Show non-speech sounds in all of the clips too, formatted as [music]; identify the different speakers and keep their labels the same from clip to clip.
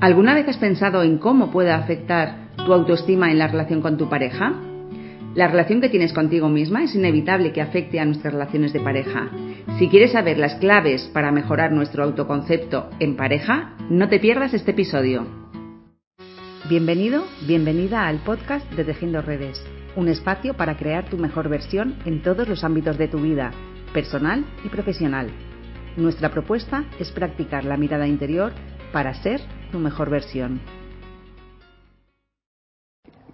Speaker 1: ¿Alguna vez has pensado en cómo puede afectar tu autoestima en la relación con tu pareja? La relación que tienes contigo misma es inevitable que afecte a nuestras relaciones de pareja. Si quieres saber las claves para mejorar nuestro autoconcepto en pareja, no te pierdas este episodio. Bienvenido, bienvenida al podcast de Tejiendo Redes, un espacio para crear tu mejor versión en todos los ámbitos de tu vida, personal y profesional. Nuestra propuesta es practicar la mirada interior para ser tu mejor versión.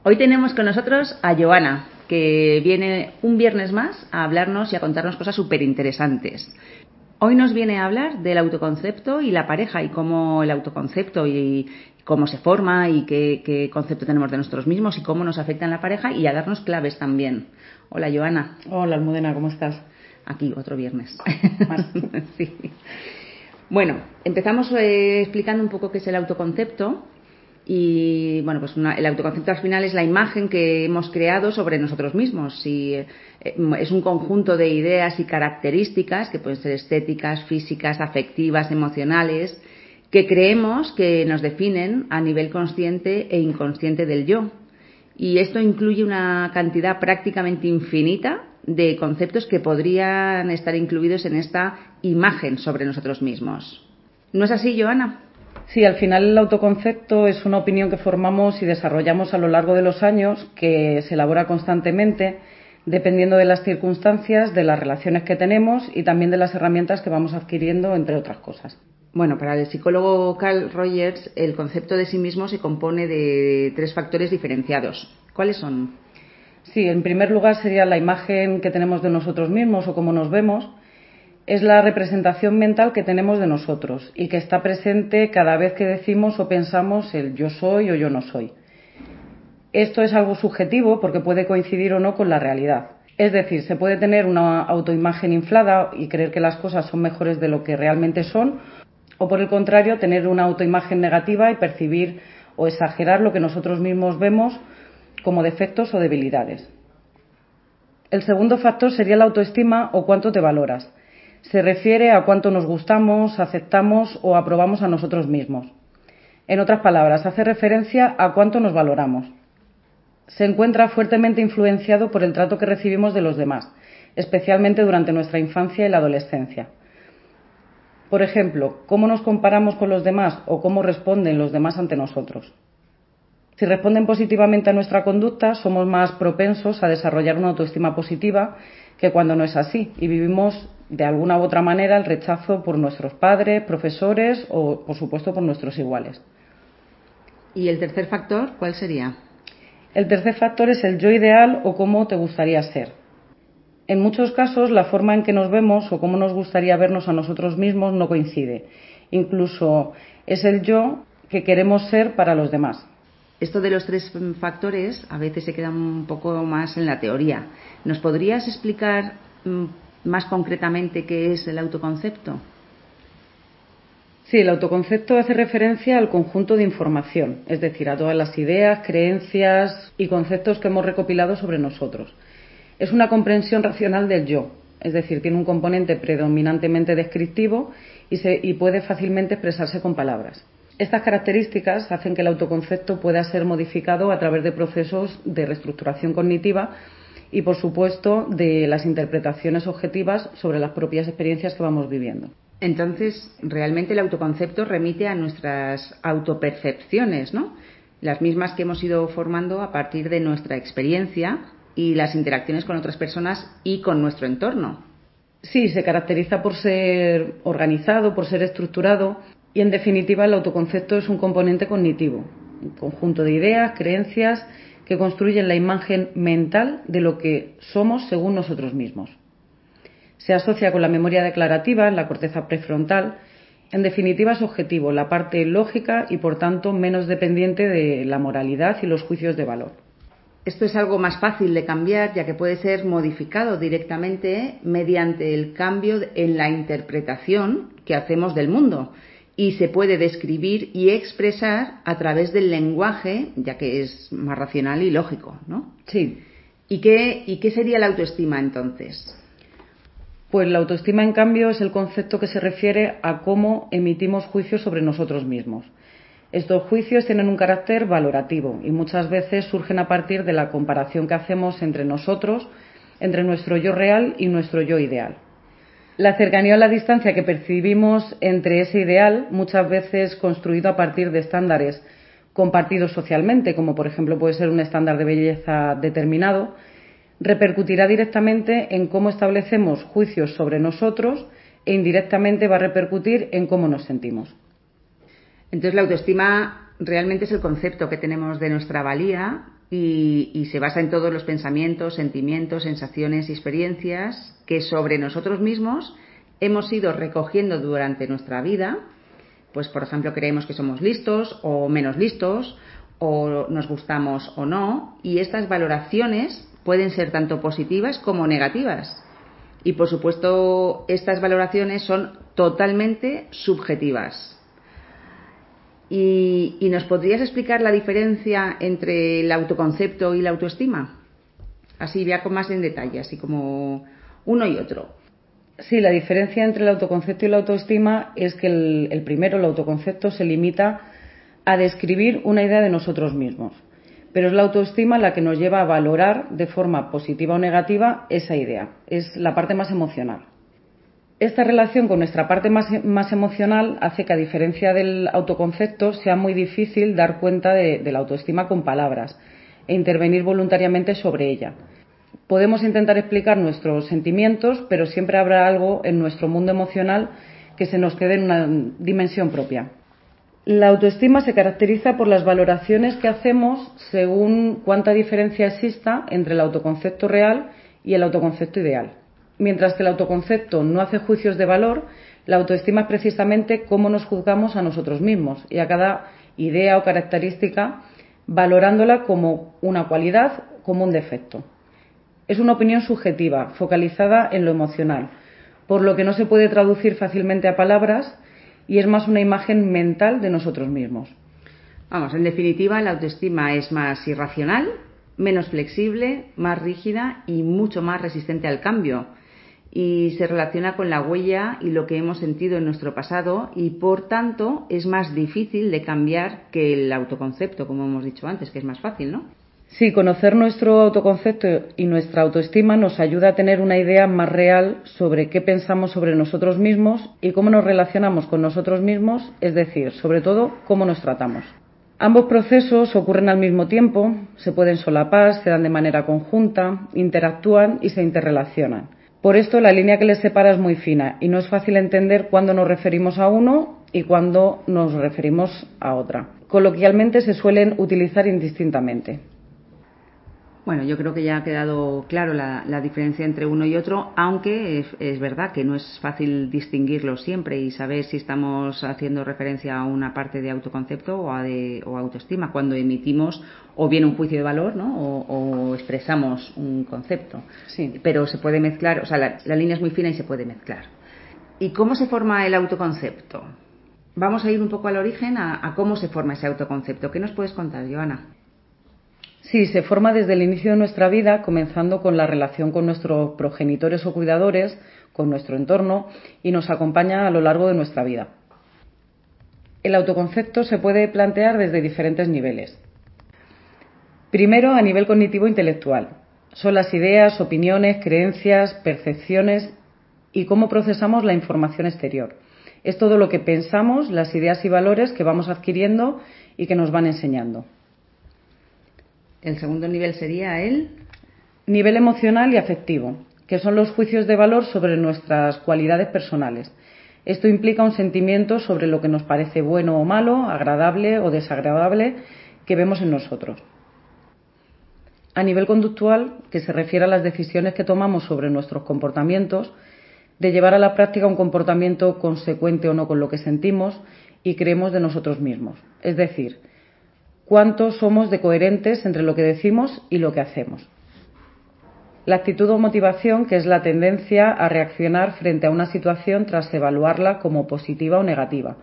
Speaker 1: Hoy tenemos con nosotros a Joana, que viene un viernes más a hablarnos y a contarnos cosas súper interesantes. Hoy nos viene a hablar del autoconcepto y la pareja y cómo el autoconcepto y cómo se forma y qué, qué, concepto tenemos de nosotros mismos y cómo nos afecta en la pareja y a darnos claves también. Hola, Joana.
Speaker 2: Hola, Almudena, ¿cómo estás?
Speaker 1: Aquí, otro viernes. [laughs] sí. Bueno, empezamos eh, explicando un poco qué es el autoconcepto. Y bueno, pues una, el autoconcepto al final es la imagen que hemos creado sobre nosotros mismos. Y, eh, es un conjunto de ideas y características que pueden ser estéticas, físicas, afectivas, emocionales, que creemos que nos definen a nivel consciente e inconsciente del yo. Y esto incluye una cantidad prácticamente infinita de conceptos que podrían estar incluidos en esta imagen sobre nosotros mismos. ¿No es así, Joana?
Speaker 2: Sí, al final el autoconcepto es una opinión que formamos y desarrollamos a lo largo de los años, que se elabora constantemente dependiendo de las circunstancias, de las relaciones que tenemos y también de las herramientas que vamos adquiriendo, entre otras cosas.
Speaker 1: Bueno, para el psicólogo Carl Rogers, el concepto de sí mismo se compone de tres factores diferenciados. ¿Cuáles son?
Speaker 2: Sí, en primer lugar sería la imagen que tenemos de nosotros mismos o cómo nos vemos. Es la representación mental que tenemos de nosotros y que está presente cada vez que decimos o pensamos el yo soy o yo no soy. Esto es algo subjetivo porque puede coincidir o no con la realidad. Es decir, se puede tener una autoimagen inflada y creer que las cosas son mejores de lo que realmente son, o por el contrario, tener una autoimagen negativa y percibir o exagerar lo que nosotros mismos vemos como defectos o debilidades. El segundo factor sería la autoestima o cuánto te valoras. Se refiere a cuánto nos gustamos, aceptamos o aprobamos a nosotros mismos. En otras palabras, hace referencia a cuánto nos valoramos. Se encuentra fuertemente influenciado por el trato que recibimos de los demás, especialmente durante nuestra infancia y la adolescencia. Por ejemplo, cómo nos comparamos con los demás o cómo responden los demás ante nosotros. Si responden positivamente a nuestra conducta, somos más propensos a desarrollar una autoestima positiva que cuando no es así y vivimos de alguna u otra manera el rechazo por nuestros padres, profesores o, por supuesto, por nuestros iguales.
Speaker 1: ¿Y el tercer factor cuál sería?
Speaker 2: El tercer factor es el yo ideal o cómo te gustaría ser. En muchos casos, la forma en que nos vemos o cómo nos gustaría vernos a nosotros mismos no coincide. Incluso es el yo que queremos ser para los demás.
Speaker 1: Esto de los tres factores a veces se queda un poco más en la teoría. ¿Nos podrías explicar mm, más concretamente qué es el autoconcepto?
Speaker 2: Sí, el autoconcepto hace referencia al conjunto de información, es decir, a todas las ideas, creencias y conceptos que hemos recopilado sobre nosotros. Es una comprensión racional del yo, es decir, tiene un componente predominantemente descriptivo y, se, y puede fácilmente expresarse con palabras. Estas características hacen que el autoconcepto pueda ser modificado a través de procesos de reestructuración cognitiva y, por supuesto, de las interpretaciones objetivas sobre las propias experiencias que vamos viviendo.
Speaker 1: Entonces, realmente el autoconcepto remite a nuestras autopercepciones, ¿no? Las mismas que hemos ido formando a partir de nuestra experiencia y las interacciones con otras personas y con nuestro entorno.
Speaker 2: Sí, se caracteriza por ser organizado, por ser estructurado y, en definitiva, el autoconcepto es un componente cognitivo, un conjunto de ideas, creencias que construyen la imagen mental de lo que somos según nosotros mismos. Se asocia con la memoria declarativa en la corteza prefrontal. En definitiva, es objetivo, la parte lógica y, por tanto, menos dependiente de la moralidad y los juicios de valor.
Speaker 1: Esto es algo más fácil de cambiar, ya que puede ser modificado directamente mediante el cambio en la interpretación que hacemos del mundo y se puede describir y expresar a través del lenguaje, ya que es más racional y lógico, ¿no?
Speaker 2: Sí.
Speaker 1: ¿Y qué, ¿Y qué sería la autoestima entonces?
Speaker 2: Pues la autoestima, en cambio, es el concepto que se refiere a cómo emitimos juicios sobre nosotros mismos. Estos juicios tienen un carácter valorativo y muchas veces surgen a partir de la comparación que hacemos entre nosotros, entre nuestro yo real y nuestro yo ideal. La cercanía o la distancia que percibimos entre ese ideal, muchas veces construido a partir de estándares compartidos socialmente, como por ejemplo puede ser un estándar de belleza determinado, repercutirá directamente en cómo establecemos juicios sobre nosotros e indirectamente va a repercutir en cómo nos sentimos.
Speaker 1: Entonces la autoestima realmente es el concepto que tenemos de nuestra valía y, se basa en todos los pensamientos, sentimientos, sensaciones y experiencias que sobre nosotros mismos hemos ido recogiendo durante nuestra vida. Pues, por ejemplo, creemos que somos listos o menos listos, o nos gustamos o no, y estas valoraciones pueden ser tanto positivas como negativas. Y, por supuesto, estas valoraciones son totalmente subjetivas. ¿Y, nos podrías explicar la diferencia entre el autoconcepto y la autoestima? Así ya con más en detalle, así como uno y otro.
Speaker 2: Sí, la diferencia entre el autoconcepto y la autoestima es que el, el primero, el autoconcepto, se limita a describir una idea de nosotros mismos. Pero es la autoestima la que nos lleva a valorar de forma positiva o negativa esa idea. Es la parte más emocional. Esta relación con nuestra parte más, emocional hace que, a diferencia del autoconcepto, sea muy difícil dar cuenta de, la autoestima con palabras e intervenir voluntariamente sobre ella. Podemos intentar explicar nuestros sentimientos, pero siempre habrá algo en nuestro mundo emocional que se nos quede en una dimensión propia. La autoestima se caracteriza por las valoraciones que hacemos según cuánta diferencia exista entre el autoconcepto real y el autoconcepto ideal. Mientras que el autoconcepto no hace juicios de valor, la autoestima es precisamente cómo nos juzgamos a nosotros mismos y a cada idea o característica valorándola como una cualidad, como un defecto. Es una opinión subjetiva, focalizada en lo emocional, por lo que no se puede traducir fácilmente a palabras y es más una imagen mental de nosotros mismos.
Speaker 1: Vamos, en definitiva, la autoestima es más irracional, menos flexible, más rígida y mucho más resistente al cambio y se relaciona con la huella y lo que hemos sentido en nuestro pasado y por tanto es más difícil de cambiar que el autoconcepto, como hemos dicho antes, que es más fácil, ¿no?
Speaker 2: Sí, conocer nuestro autoconcepto y nuestra autoestima nos ayuda a tener una idea más real sobre qué pensamos sobre nosotros mismos y cómo nos relacionamos con nosotros mismos, es decir, sobre todo, cómo nos tratamos. Ambos procesos ocurren al mismo tiempo, se pueden solapar, se dan de manera conjunta, interactúan y se interrelacionan. Por esto la línea que les separa es muy fina y no es fácil entender cuándo nos referimos a uno y cuándo nos referimos a otra. Coloquialmente se suelen utilizar indistintamente.
Speaker 1: Bueno, yo creo que ya ha quedado claro la, diferencia entre uno y otro, aunque es, verdad que no es fácil distinguirlo siempre y saber si estamos haciendo referencia a una parte de autoconcepto o a, de, o autoestima cuando emitimos o bien un juicio de valor ¿no? o, expresamos un concepto.
Speaker 2: Sí.
Speaker 1: Pero se puede mezclar, o sea, la, línea es muy fina y se puede mezclar. ¿Y cómo se forma el autoconcepto? Vamos a ir un poco al origen, a, a cómo se forma ese autoconcepto. ¿Qué nos puedes contar, Joana?
Speaker 2: Sí, se forma desde el inicio de nuestra vida, comenzando con la relación con nuestros progenitores o cuidadores, con nuestro entorno y nos acompaña a lo largo de nuestra vida. El autoconcepto se puede plantear desde diferentes niveles. Primero, a nivel cognitivo-intelectual. Son las ideas, opiniones, creencias, percepciones y cómo procesamos la información exterior. Es todo lo que pensamos, las ideas y valores que vamos adquiriendo y que nos van enseñando.
Speaker 1: El segundo nivel sería el
Speaker 2: nivel emocional y afectivo, que son los juicios de valor sobre nuestras cualidades personales. Esto implica un sentimiento sobre lo que nos parece bueno o malo, agradable o desagradable que vemos en nosotros. A nivel conductual, que se refiere a las decisiones que tomamos sobre nuestros comportamientos, de llevar a la práctica un comportamiento consecuente o no con lo que sentimos y creemos de nosotros mismos. Es decir, cuánto somos de coherentes entre lo que decimos y lo que hacemos. La actitud o motivación, que es la tendencia a reaccionar frente a una situación tras evaluarla como positiva o negativa.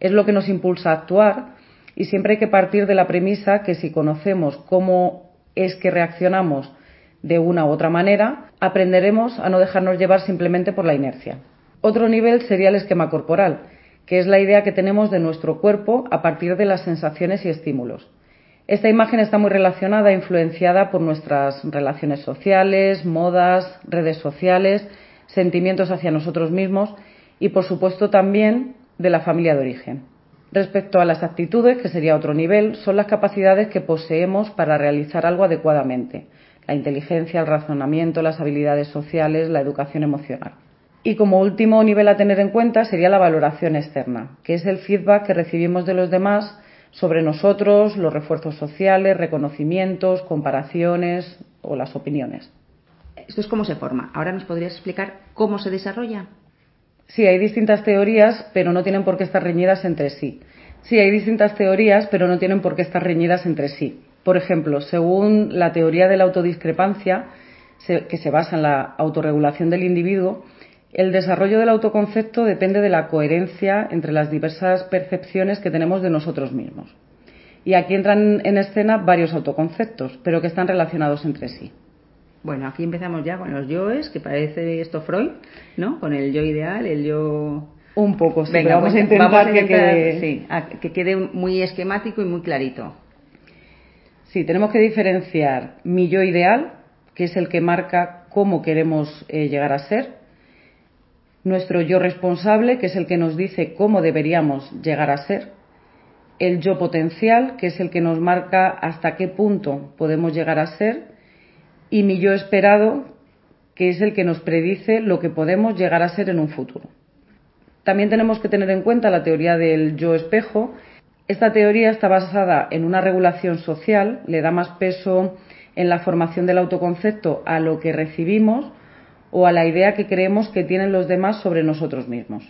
Speaker 2: Es lo que nos impulsa a actuar y siempre hay que partir de la premisa que si conocemos cómo es que reaccionamos de una u otra manera, aprenderemos a no dejarnos llevar simplemente por la inercia. Otro nivel sería el esquema corporal, que es la idea que tenemos de nuestro cuerpo a partir de las sensaciones y estímulos. Esta imagen está muy relacionada e influenciada por nuestras relaciones sociales, modas, redes sociales, sentimientos hacia nosotros mismos y, por supuesto, también de la familia de origen. Respecto a las actitudes, que sería otro nivel, son las capacidades que poseemos para realizar algo adecuadamente, la inteligencia, el razonamiento, las habilidades sociales, la educación emocional. Y como último nivel a tener en cuenta sería la valoración externa, que es el feedback que recibimos de los demás sobre nosotros, los refuerzos sociales, reconocimientos, comparaciones o las opiniones.
Speaker 1: Esto es cómo se forma. Ahora nos podrías explicar cómo se desarrolla.
Speaker 2: Sí, hay distintas teorías, pero no tienen por qué estar reñidas entre sí. Sí, hay distintas teorías, pero no tienen por qué estar reñidas entre sí. Por ejemplo, según la teoría de la autodiscrepancia, que se basa en la autorregulación del individuo, el desarrollo del autoconcepto depende de la coherencia entre las diversas percepciones que tenemos de nosotros mismos. Y aquí entran en escena varios autoconceptos, pero que están relacionados entre sí.
Speaker 1: Bueno, aquí empezamos ya con los yoes, que parece esto Freud, ¿no? Con el yo ideal, el yo...
Speaker 2: Un poco, sí, vamos, a intentar, que,
Speaker 1: quede... que quede muy esquemático y muy clarito.
Speaker 2: Sí, tenemos que diferenciar mi yo ideal, que es el que marca cómo queremos eh, llegar a ser, nuestro yo responsable, que es el que nos dice cómo deberíamos llegar a ser, el yo potencial, que es el que nos marca hasta qué punto podemos llegar a ser, y mi yo esperado, que es el que nos predice lo que podemos llegar a ser en un futuro. También tenemos que tener en cuenta la teoría del yo espejo. Esta teoría está basada en una regulación social, le da más peso en la formación del autoconcepto a lo que recibimos o a la idea que creemos que tienen los demás sobre nosotros mismos.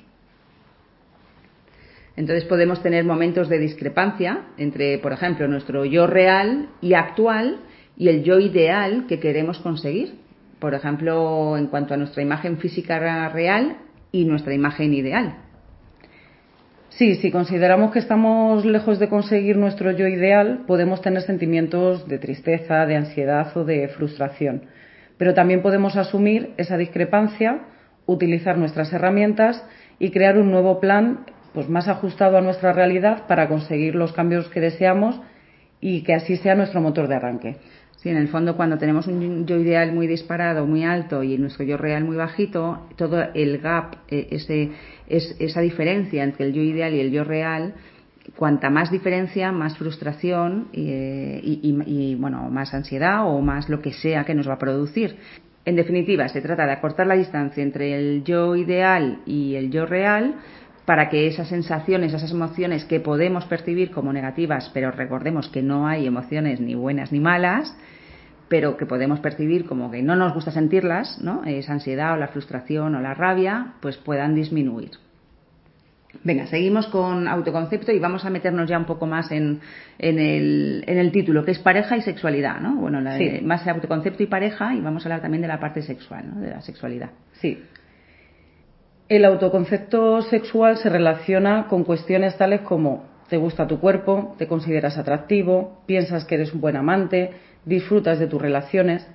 Speaker 1: Entonces podemos tener momentos de discrepancia entre, por ejemplo, nuestro yo real y actual y el yo ideal que queremos conseguir. Por ejemplo, en cuanto a nuestra imagen física real y nuestra imagen ideal.
Speaker 2: Sí, si consideramos que estamos lejos de conseguir nuestro yo ideal, podemos tener sentimientos de tristeza, de ansiedad o de frustración pero también podemos asumir esa discrepancia, utilizar nuestras herramientas y crear un nuevo plan pues más ajustado a nuestra realidad para conseguir los cambios que deseamos y que así sea nuestro motor de arranque.
Speaker 1: Sí, en el fondo cuando tenemos un yo ideal muy disparado, muy alto y nuestro yo real muy bajito, todo el gap, eh, ese, esa diferencia entre el yo ideal y el yo real, cuanta más diferencia, más frustración eh, y, bueno, más ansiedad o más lo que sea que nos va a producir. En definitiva, se trata de acortar la distancia entre el yo ideal y el yo real para que esas sensaciones, esas emociones que podemos percibir como negativas, pero recordemos que no hay emociones ni buenas ni malas, pero que podemos percibir como que no nos gusta sentirlas, ¿no? esa ansiedad o la frustración o la rabia, pues puedan disminuir. Venga, seguimos con autoconcepto y vamos a meternos ya un poco más en, el, título, que es pareja y sexualidad, ¿no? Bueno, más autoconcepto y pareja y vamos a hablar también de la parte sexual, ¿no? De la sexualidad.
Speaker 2: Sí. El autoconcepto sexual se relaciona con cuestiones tales como te gusta tu cuerpo, te consideras atractivo, piensas que eres un buen amante, disfrutas de tus relaciones.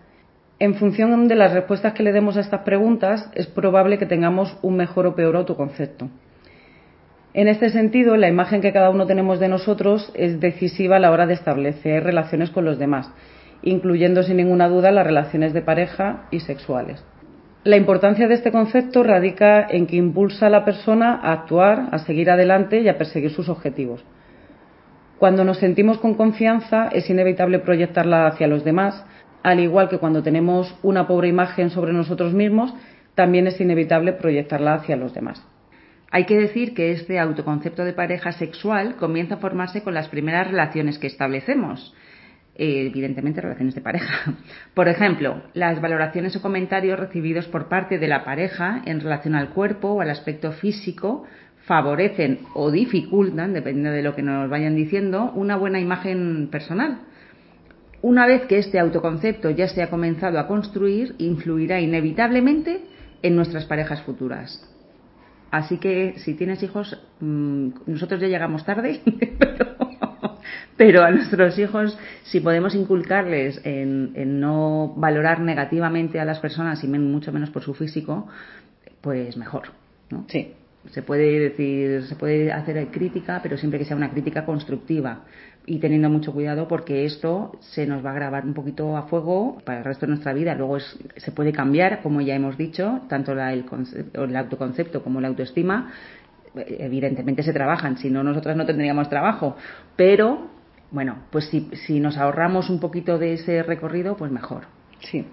Speaker 2: En función de las respuestas que le demos a estas preguntas, es probable que tengamos un mejor o peor autoconcepto. En este sentido, la imagen que cada uno tenemos de nosotros es decisiva a la hora de establecer relaciones con los demás, incluyendo sin ninguna duda las relaciones de pareja y sexuales. La importancia de este concepto radica en que impulsa a la persona a actuar, a seguir adelante y a perseguir sus objetivos. Cuando nos sentimos con confianza es inevitable proyectarla hacia los demás, al igual que cuando tenemos una pobre imagen sobre nosotros mismos, también es inevitable proyectarla hacia los demás.
Speaker 1: Hay que decir que este autoconcepto de pareja sexual comienza a formarse con las primeras relaciones que establecemos. Eh, evidentemente relaciones de pareja. [laughs] Por ejemplo, las valoraciones o comentarios recibidos por parte de la pareja en relación al cuerpo o al aspecto físico favorecen o dificultan, dependiendo de lo que nos vayan diciendo, una buena imagen personal. Una vez que este autoconcepto ya se ha comenzado a construir, influirá inevitablemente en nuestras parejas futuras. Así que si tienes hijos, mm, nosotros ya llegamos tarde, [laughs] pero, a nuestros hijos, si podemos inculcarles en, no valorar negativamente a las personas y mucho menos por su físico, pues mejor. ¿no?
Speaker 2: Sí.
Speaker 1: se puede decir, se puede hacer crítica, pero siempre que sea una crítica constructiva y teniendo mucho cuidado porque esto se nos va a grabar un poquito a fuego para el resto de nuestra vida. Luego se puede cambiar, como ya hemos dicho, tanto el, el autoconcepto como la autoestima. Evidentemente se trabajan, si no nosotras no tendríamos trabajo, pero bueno, pues si, si nos ahorramos un poquito de ese recorrido, pues mejor.
Speaker 2: Sí.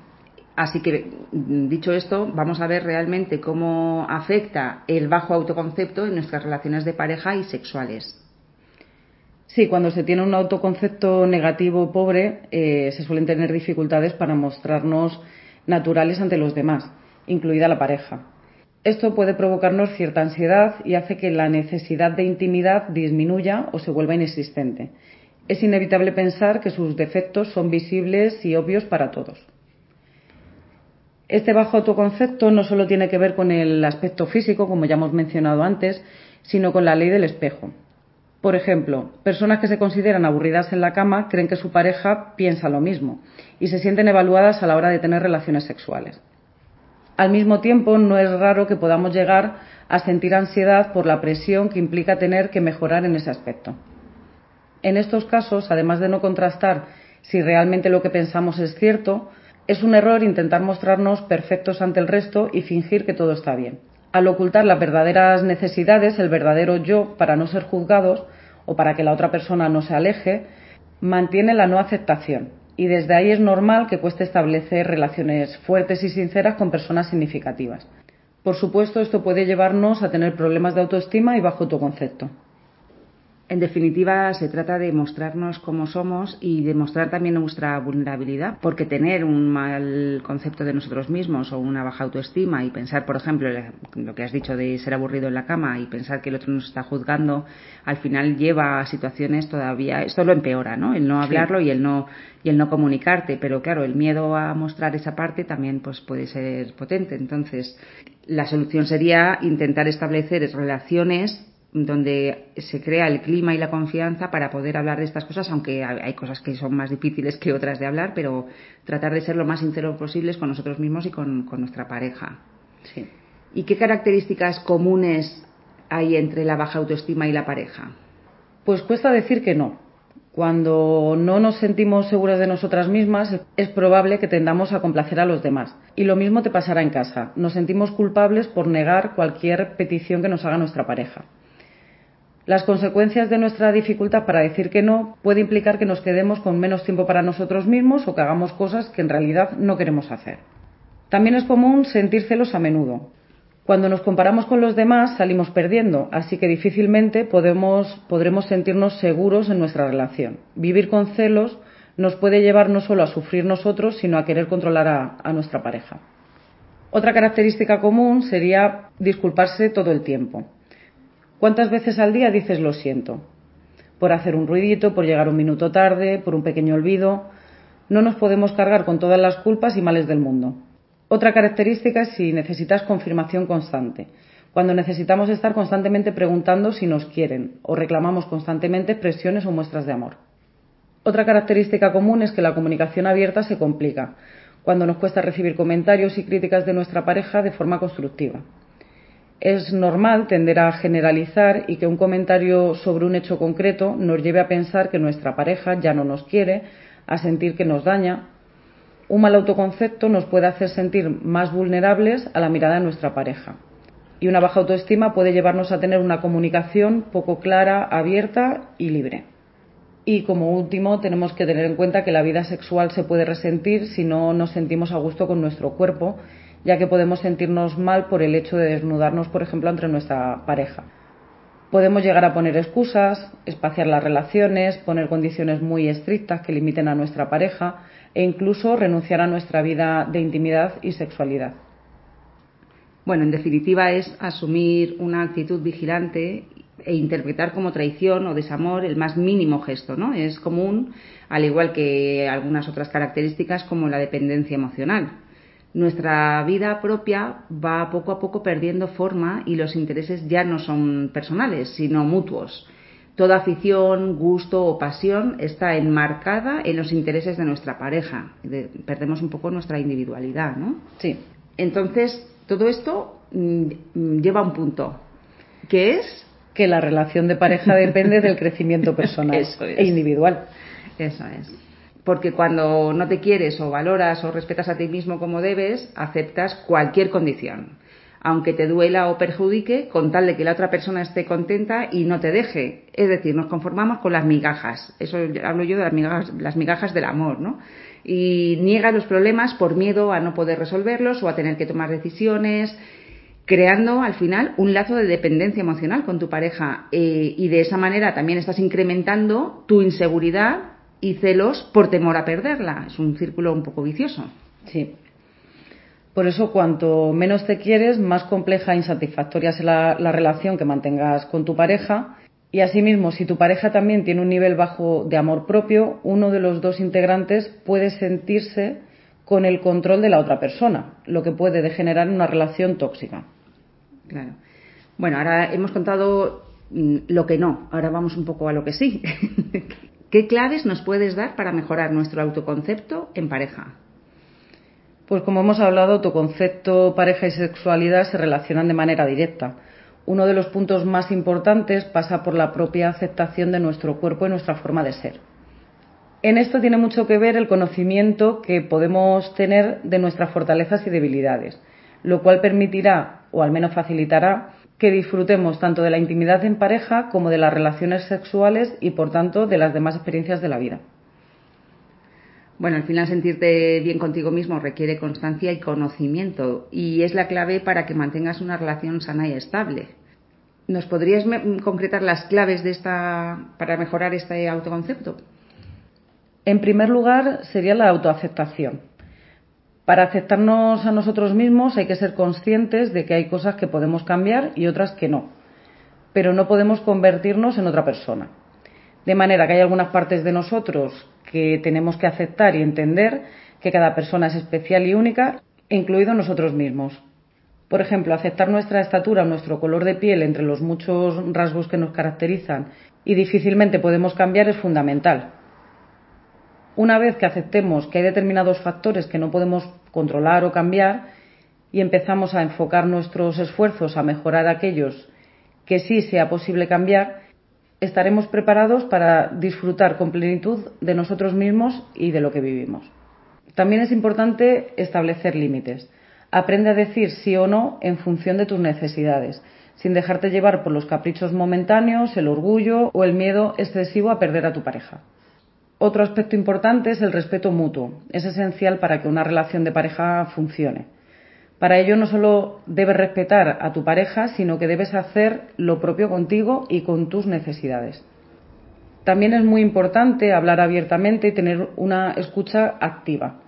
Speaker 1: Así que, dicho esto, vamos a ver realmente cómo afecta el bajo autoconcepto en nuestras relaciones de pareja y sexuales.
Speaker 2: Sí, cuando se tiene un autoconcepto negativo pobre, eh, se suelen tener dificultades para mostrarnos naturales ante los demás, incluida la pareja. Esto puede provocarnos cierta ansiedad y hace que la necesidad de intimidad disminuya o se vuelva inexistente. Es inevitable pensar que sus defectos son visibles y obvios para todos. Este bajo autoconcepto no solo tiene que ver con el aspecto físico, como ya hemos mencionado antes, sino con la ley del espejo. Por ejemplo, personas que se consideran aburridas en la cama creen que su pareja piensa lo mismo y se sienten evaluadas a la hora de tener relaciones sexuales. Al mismo tiempo, no es raro que podamos llegar a sentir ansiedad por la presión que implica tener que mejorar en ese aspecto. En estos casos, además de no contrastar si realmente lo que pensamos es cierto, es un error intentar mostrarnos perfectos ante el resto y fingir que todo está bien. Al ocultar las verdaderas necesidades, el verdadero yo, para no ser juzgados o para que la otra persona no se aleje, mantiene la no aceptación. Y desde ahí es normal que cueste establecer relaciones fuertes y sinceras con personas significativas. Por supuesto, esto puede llevarnos a tener problemas de autoestima y bajo autoconcepto.
Speaker 1: En definitiva, se trata de mostrarnos cómo somos y demostrar también nuestra vulnerabilidad, porque tener un mal concepto de nosotros mismos o una baja autoestima y pensar, por ejemplo, lo que has dicho de ser aburrido en la cama y pensar que el otro nos está juzgando, al final lleva a situaciones todavía, esto lo empeora, ¿no? El no hablarlo y el no y el no comunicarte, pero claro, el miedo a mostrar esa parte también pues puede ser potente. Entonces, la solución sería intentar establecer relaciones donde se crea el clima y la confianza para poder hablar de estas cosas, aunque hay cosas que son más difíciles que otras de hablar, pero tratar de ser lo más sinceros posibles con nosotros mismos y con, nuestra pareja.
Speaker 2: Sí.
Speaker 1: ¿Y qué características comunes hay entre la baja autoestima y la pareja?
Speaker 2: Pues cuesta decir que no. Cuando no nos sentimos seguras de nosotras mismas, es probable que tendamos a complacer a los demás. Y lo mismo te pasará en casa. Nos sentimos culpables por negar cualquier petición que nos haga nuestra pareja. Las consecuencias de nuestra dificultad para decir que no puede implicar que nos quedemos con menos tiempo para nosotros mismos o que hagamos cosas que en realidad no queremos hacer. También es común sentir celos a menudo. Cuando nos comparamos con los demás salimos perdiendo, así que difícilmente podremos sentirnos seguros en nuestra relación. Vivir con celos nos puede llevar no solo a sufrir nosotros, sino a querer controlar a nuestra pareja. Otra característica común sería disculparse todo el tiempo. ¿Cuántas veces al día dices lo siento? Por hacer un ruidito, por llegar un minuto tarde, por un pequeño olvido. No nos podemos cargar con todas las culpas y males del mundo. Otra característica es si necesitas confirmación constante. Cuando necesitamos estar constantemente preguntando si nos quieren o reclamamos constantemente presiones o muestras de amor. Otra característica común es que la comunicación abierta se complica, cuando nos cuesta recibir comentarios y críticas de nuestra pareja de forma constructiva es normal tender a generalizar y que un comentario sobre un hecho concreto nos lleve a pensar que nuestra pareja ya no nos quiere, a sentir que nos daña. Un mal autoconcepto nos puede hacer sentir más vulnerables a la mirada de nuestra pareja. Y una baja autoestima puede llevarnos a tener una comunicación poco clara, abierta y libre. Y como último, tenemos que tener en cuenta que la vida sexual se puede resentir si no nos sentimos a gusto con nuestro cuerpo ya que podemos sentirnos mal por el hecho de desnudarnos, por ejemplo, entre nuestra pareja. Podemos llegar a poner excusas, espaciar las relaciones, poner condiciones muy estrictas que limiten a nuestra pareja e incluso renunciar a nuestra vida de intimidad y sexualidad.
Speaker 1: Bueno, en definitiva es asumir una actitud vigilante e interpretar como traición o desamor el más mínimo gesto, ¿no? Es común, al igual que algunas otras características como la dependencia emocional nuestra vida propia va poco a poco perdiendo forma y los intereses ya no son personales, sino mutuos. Toda afición, gusto o pasión está enmarcada en los intereses de nuestra pareja. perdemos un poco nuestra individualidad, ¿no?
Speaker 2: Sí.
Speaker 1: Entonces, todo esto mm, lleva a un punto. ¿Qué es?
Speaker 2: Que la relación de pareja depende del crecimiento personal [laughs] e individual.
Speaker 1: Eso es. Porque cuando no te quieres o valoras o respetas a ti mismo como debes, aceptas cualquier condición aunque te duela o perjudique, con tal de que la otra persona esté contenta y no te deje. Es decir, nos conformamos con las migajas. Eso hablo yo de las migajas, las migajas del amor, ¿no? Y niega los problemas por miedo a no poder resolverlos o a tener que tomar decisiones, creando al final un lazo de dependencia emocional con tu pareja. Eh, y de esa manera también estás incrementando tu inseguridad y celos por temor a perderla. Es un círculo un poco vicioso.
Speaker 2: Sí. Por eso, cuanto menos te quieres, más compleja e insatisfactoria será la, relación que mantengas con tu pareja. Y asimismo, si tu pareja también tiene un nivel bajo de amor propio, uno de los dos integrantes puede sentirse con el control de la otra persona, lo que puede degenerar en una relación tóxica.
Speaker 1: Claro. Bueno, ahora hemos contado mm, lo que no, ahora vamos un poco a lo que sí. [laughs] ¿Qué claves nos puedes dar para mejorar nuestro autoconcepto en pareja?
Speaker 2: Pues como hemos hablado, tu concepto, pareja y sexualidad se relacionan de manera directa. Uno de los puntos más importantes pasa por la propia aceptación de nuestro cuerpo y nuestra forma de ser. En esto tiene mucho que ver el conocimiento que podemos tener de nuestras fortalezas y debilidades, lo cual permitirá, o al menos facilitará, que disfrutemos tanto de la intimidad en pareja como de las relaciones sexuales y, por tanto, de las demás experiencias de la vida.
Speaker 1: Bueno, al final sentirte bien contigo mismo requiere constancia y conocimiento y es la clave para que mantengas una relación sana y estable. ¿Nos podrías concretar las claves de esta para mejorar este autoconcepto?
Speaker 2: En primer lugar, sería la autoaceptación. Para aceptarnos a nosotros mismos hay que ser conscientes de que hay cosas que podemos cambiar y otras que no, pero no podemos convertirnos en otra persona. De manera que hay algunas partes de nosotros que tenemos que aceptar y entender que cada persona es especial y única, incluido nosotros mismos. Por ejemplo, aceptar nuestra estatura, nuestro color de piel entre los muchos rasgos que nos caracterizan y difícilmente podemos cambiar es fundamental. Una vez que aceptemos que hay determinados factores que no podemos controlar o cambiar y empezamos a enfocar nuestros esfuerzos a mejorar aquellos que sí sea posible cambiar, estaremos preparados para disfrutar con plenitud de nosotros mismos y de lo que vivimos. También es importante establecer límites. Aprende a decir sí o no en función de tus necesidades, sin dejarte llevar por los caprichos momentáneos, el orgullo o el miedo excesivo a perder a tu pareja. Otro aspecto importante es el respeto mutuo. Es esencial para que una relación de pareja funcione. Para ello no solo debes respetar a tu pareja, sino que debes hacer lo propio contigo y con tus necesidades. También es muy importante hablar abiertamente y tener una escucha activa.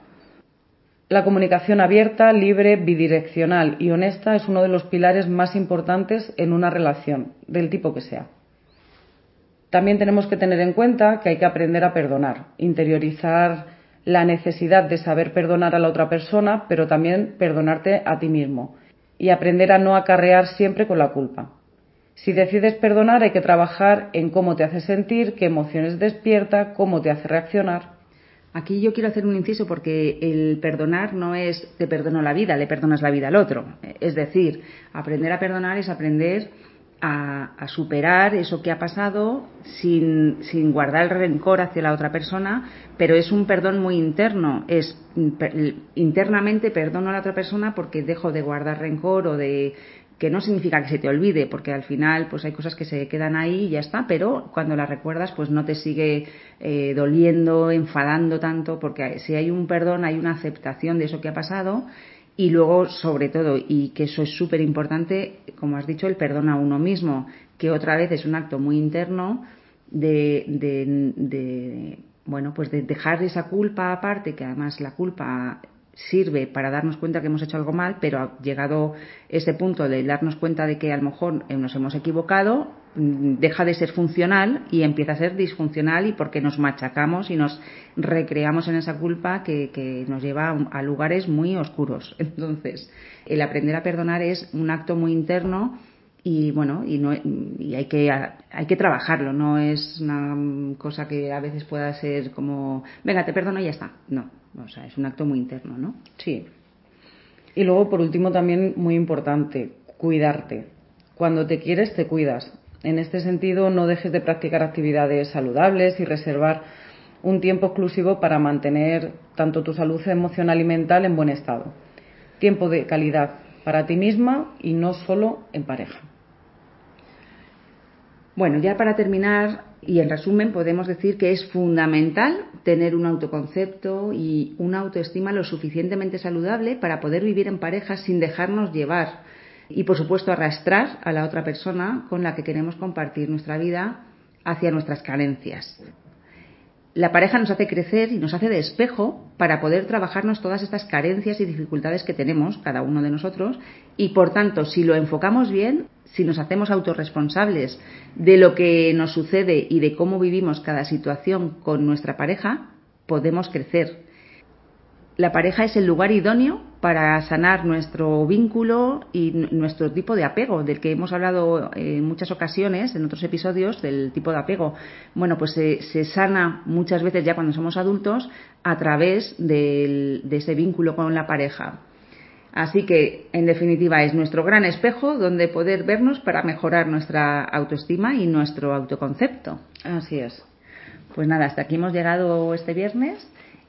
Speaker 2: La comunicación abierta, libre, bidireccional y honesta es uno de los pilares más importantes en una relación, del tipo que sea. También tenemos que tener en cuenta que hay que aprender a perdonar, interiorizar la necesidad de saber perdonar a la otra persona, pero también perdonarte a ti mismo y aprender a no acarrear siempre con la culpa. Si decides perdonar hay que trabajar en cómo te hace sentir, qué emociones despierta, cómo te hace reaccionar.
Speaker 1: Aquí yo quiero hacer un inciso porque el perdonar no es te perdono la vida, le perdonas la vida al otro. Es decir, aprender a perdonar es aprender a, superar eso que ha pasado sin, sin, guardar rencor hacia la otra persona, pero es un perdón muy interno. Es internamente perdono a la otra persona porque dejo de guardar rencor o de que no significa que se te olvide, porque al final pues hay cosas que se quedan ahí y ya está, pero cuando las recuerdas pues no te sigue eh, doliendo, enfadando tanto, porque si hay un perdón hay una aceptación de eso que ha pasado y luego, sobre todo, y que eso es súper importante, como has dicho, el perdón a uno mismo, que otra vez es un acto muy interno de, de, de bueno, pues de dejar esa culpa aparte, que además la culpa sirve para darnos cuenta que hemos hecho algo mal, pero ha llegado ese punto de darnos cuenta de que a lo mejor nos hemos equivocado, deja de ser funcional y empieza a ser disfuncional y porque nos machacamos y nos recreamos en esa culpa que, que nos lleva a lugares muy oscuros. [laughs] Entonces, el aprender a perdonar es un acto muy interno y bueno y no y hay que hay que trabajarlo. No es una cosa que a veces pueda ser como venga te perdono y ya está no o sea es un acto muy interno no
Speaker 2: sí. Y luego por último también muy importante cuidarte. Cuando te quieres, te cuidas. En este sentido, no dejes de practicar actividades saludables y reservar un tiempo exclusivo para mantener tanto tu salud emocional y mental en buen estado. Tiempo de calidad para ti misma y no solo en pareja.
Speaker 1: Bueno, ya para terminar y en resumen podemos decir que es fundamental tener un autoconcepto y una autoestima lo suficientemente saludable para poder vivir en pareja sin dejarnos llevar y por supuesto arrastrar a la otra persona con la que queremos compartir nuestra vida hacia nuestras carencias. La pareja nos hace crecer y nos hace de espejo para poder trabajarnos todas estas carencias y dificultades que tenemos cada uno de nosotros y por tanto si lo enfocamos bien, si nos hacemos autorresponsables de lo que nos sucede y de cómo vivimos cada situación con nuestra pareja, podemos crecer la pareja es el lugar idóneo para sanar nuestro vínculo y nuestro tipo de apego, del que hemos hablado en muchas ocasiones, en otros episodios, del tipo de apego. Bueno, pues se, sana muchas veces ya cuando somos adultos a través de ese vínculo con la pareja. Así que, en definitiva, es nuestro gran espejo donde poder vernos para mejorar nuestra autoestima y nuestro autoconcepto.
Speaker 2: Así es.
Speaker 1: Pues nada, hasta aquí hemos llegado este viernes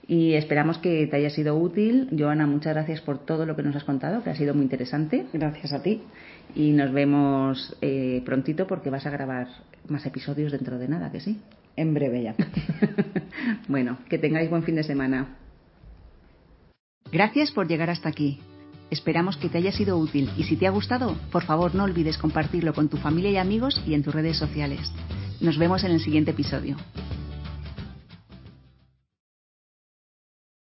Speaker 1: y esperamos que te haya sido útil. Joana, muchas gracias por todo lo que nos has contado, que ha sido muy interesante.
Speaker 2: Gracias a ti.
Speaker 1: Y nos vemos eh, prontito porque vas a grabar más episodios dentro de nada, que sí.
Speaker 2: En breve ya. [laughs]
Speaker 1: bueno, que tengáis buen fin de semana. Gracias por llegar hasta aquí. Esperamos que te haya sido útil y si te ha gustado, por favor no olvides compartirlo con tu familia y amigos y en tus redes sociales. Nos vemos en el siguiente episodio.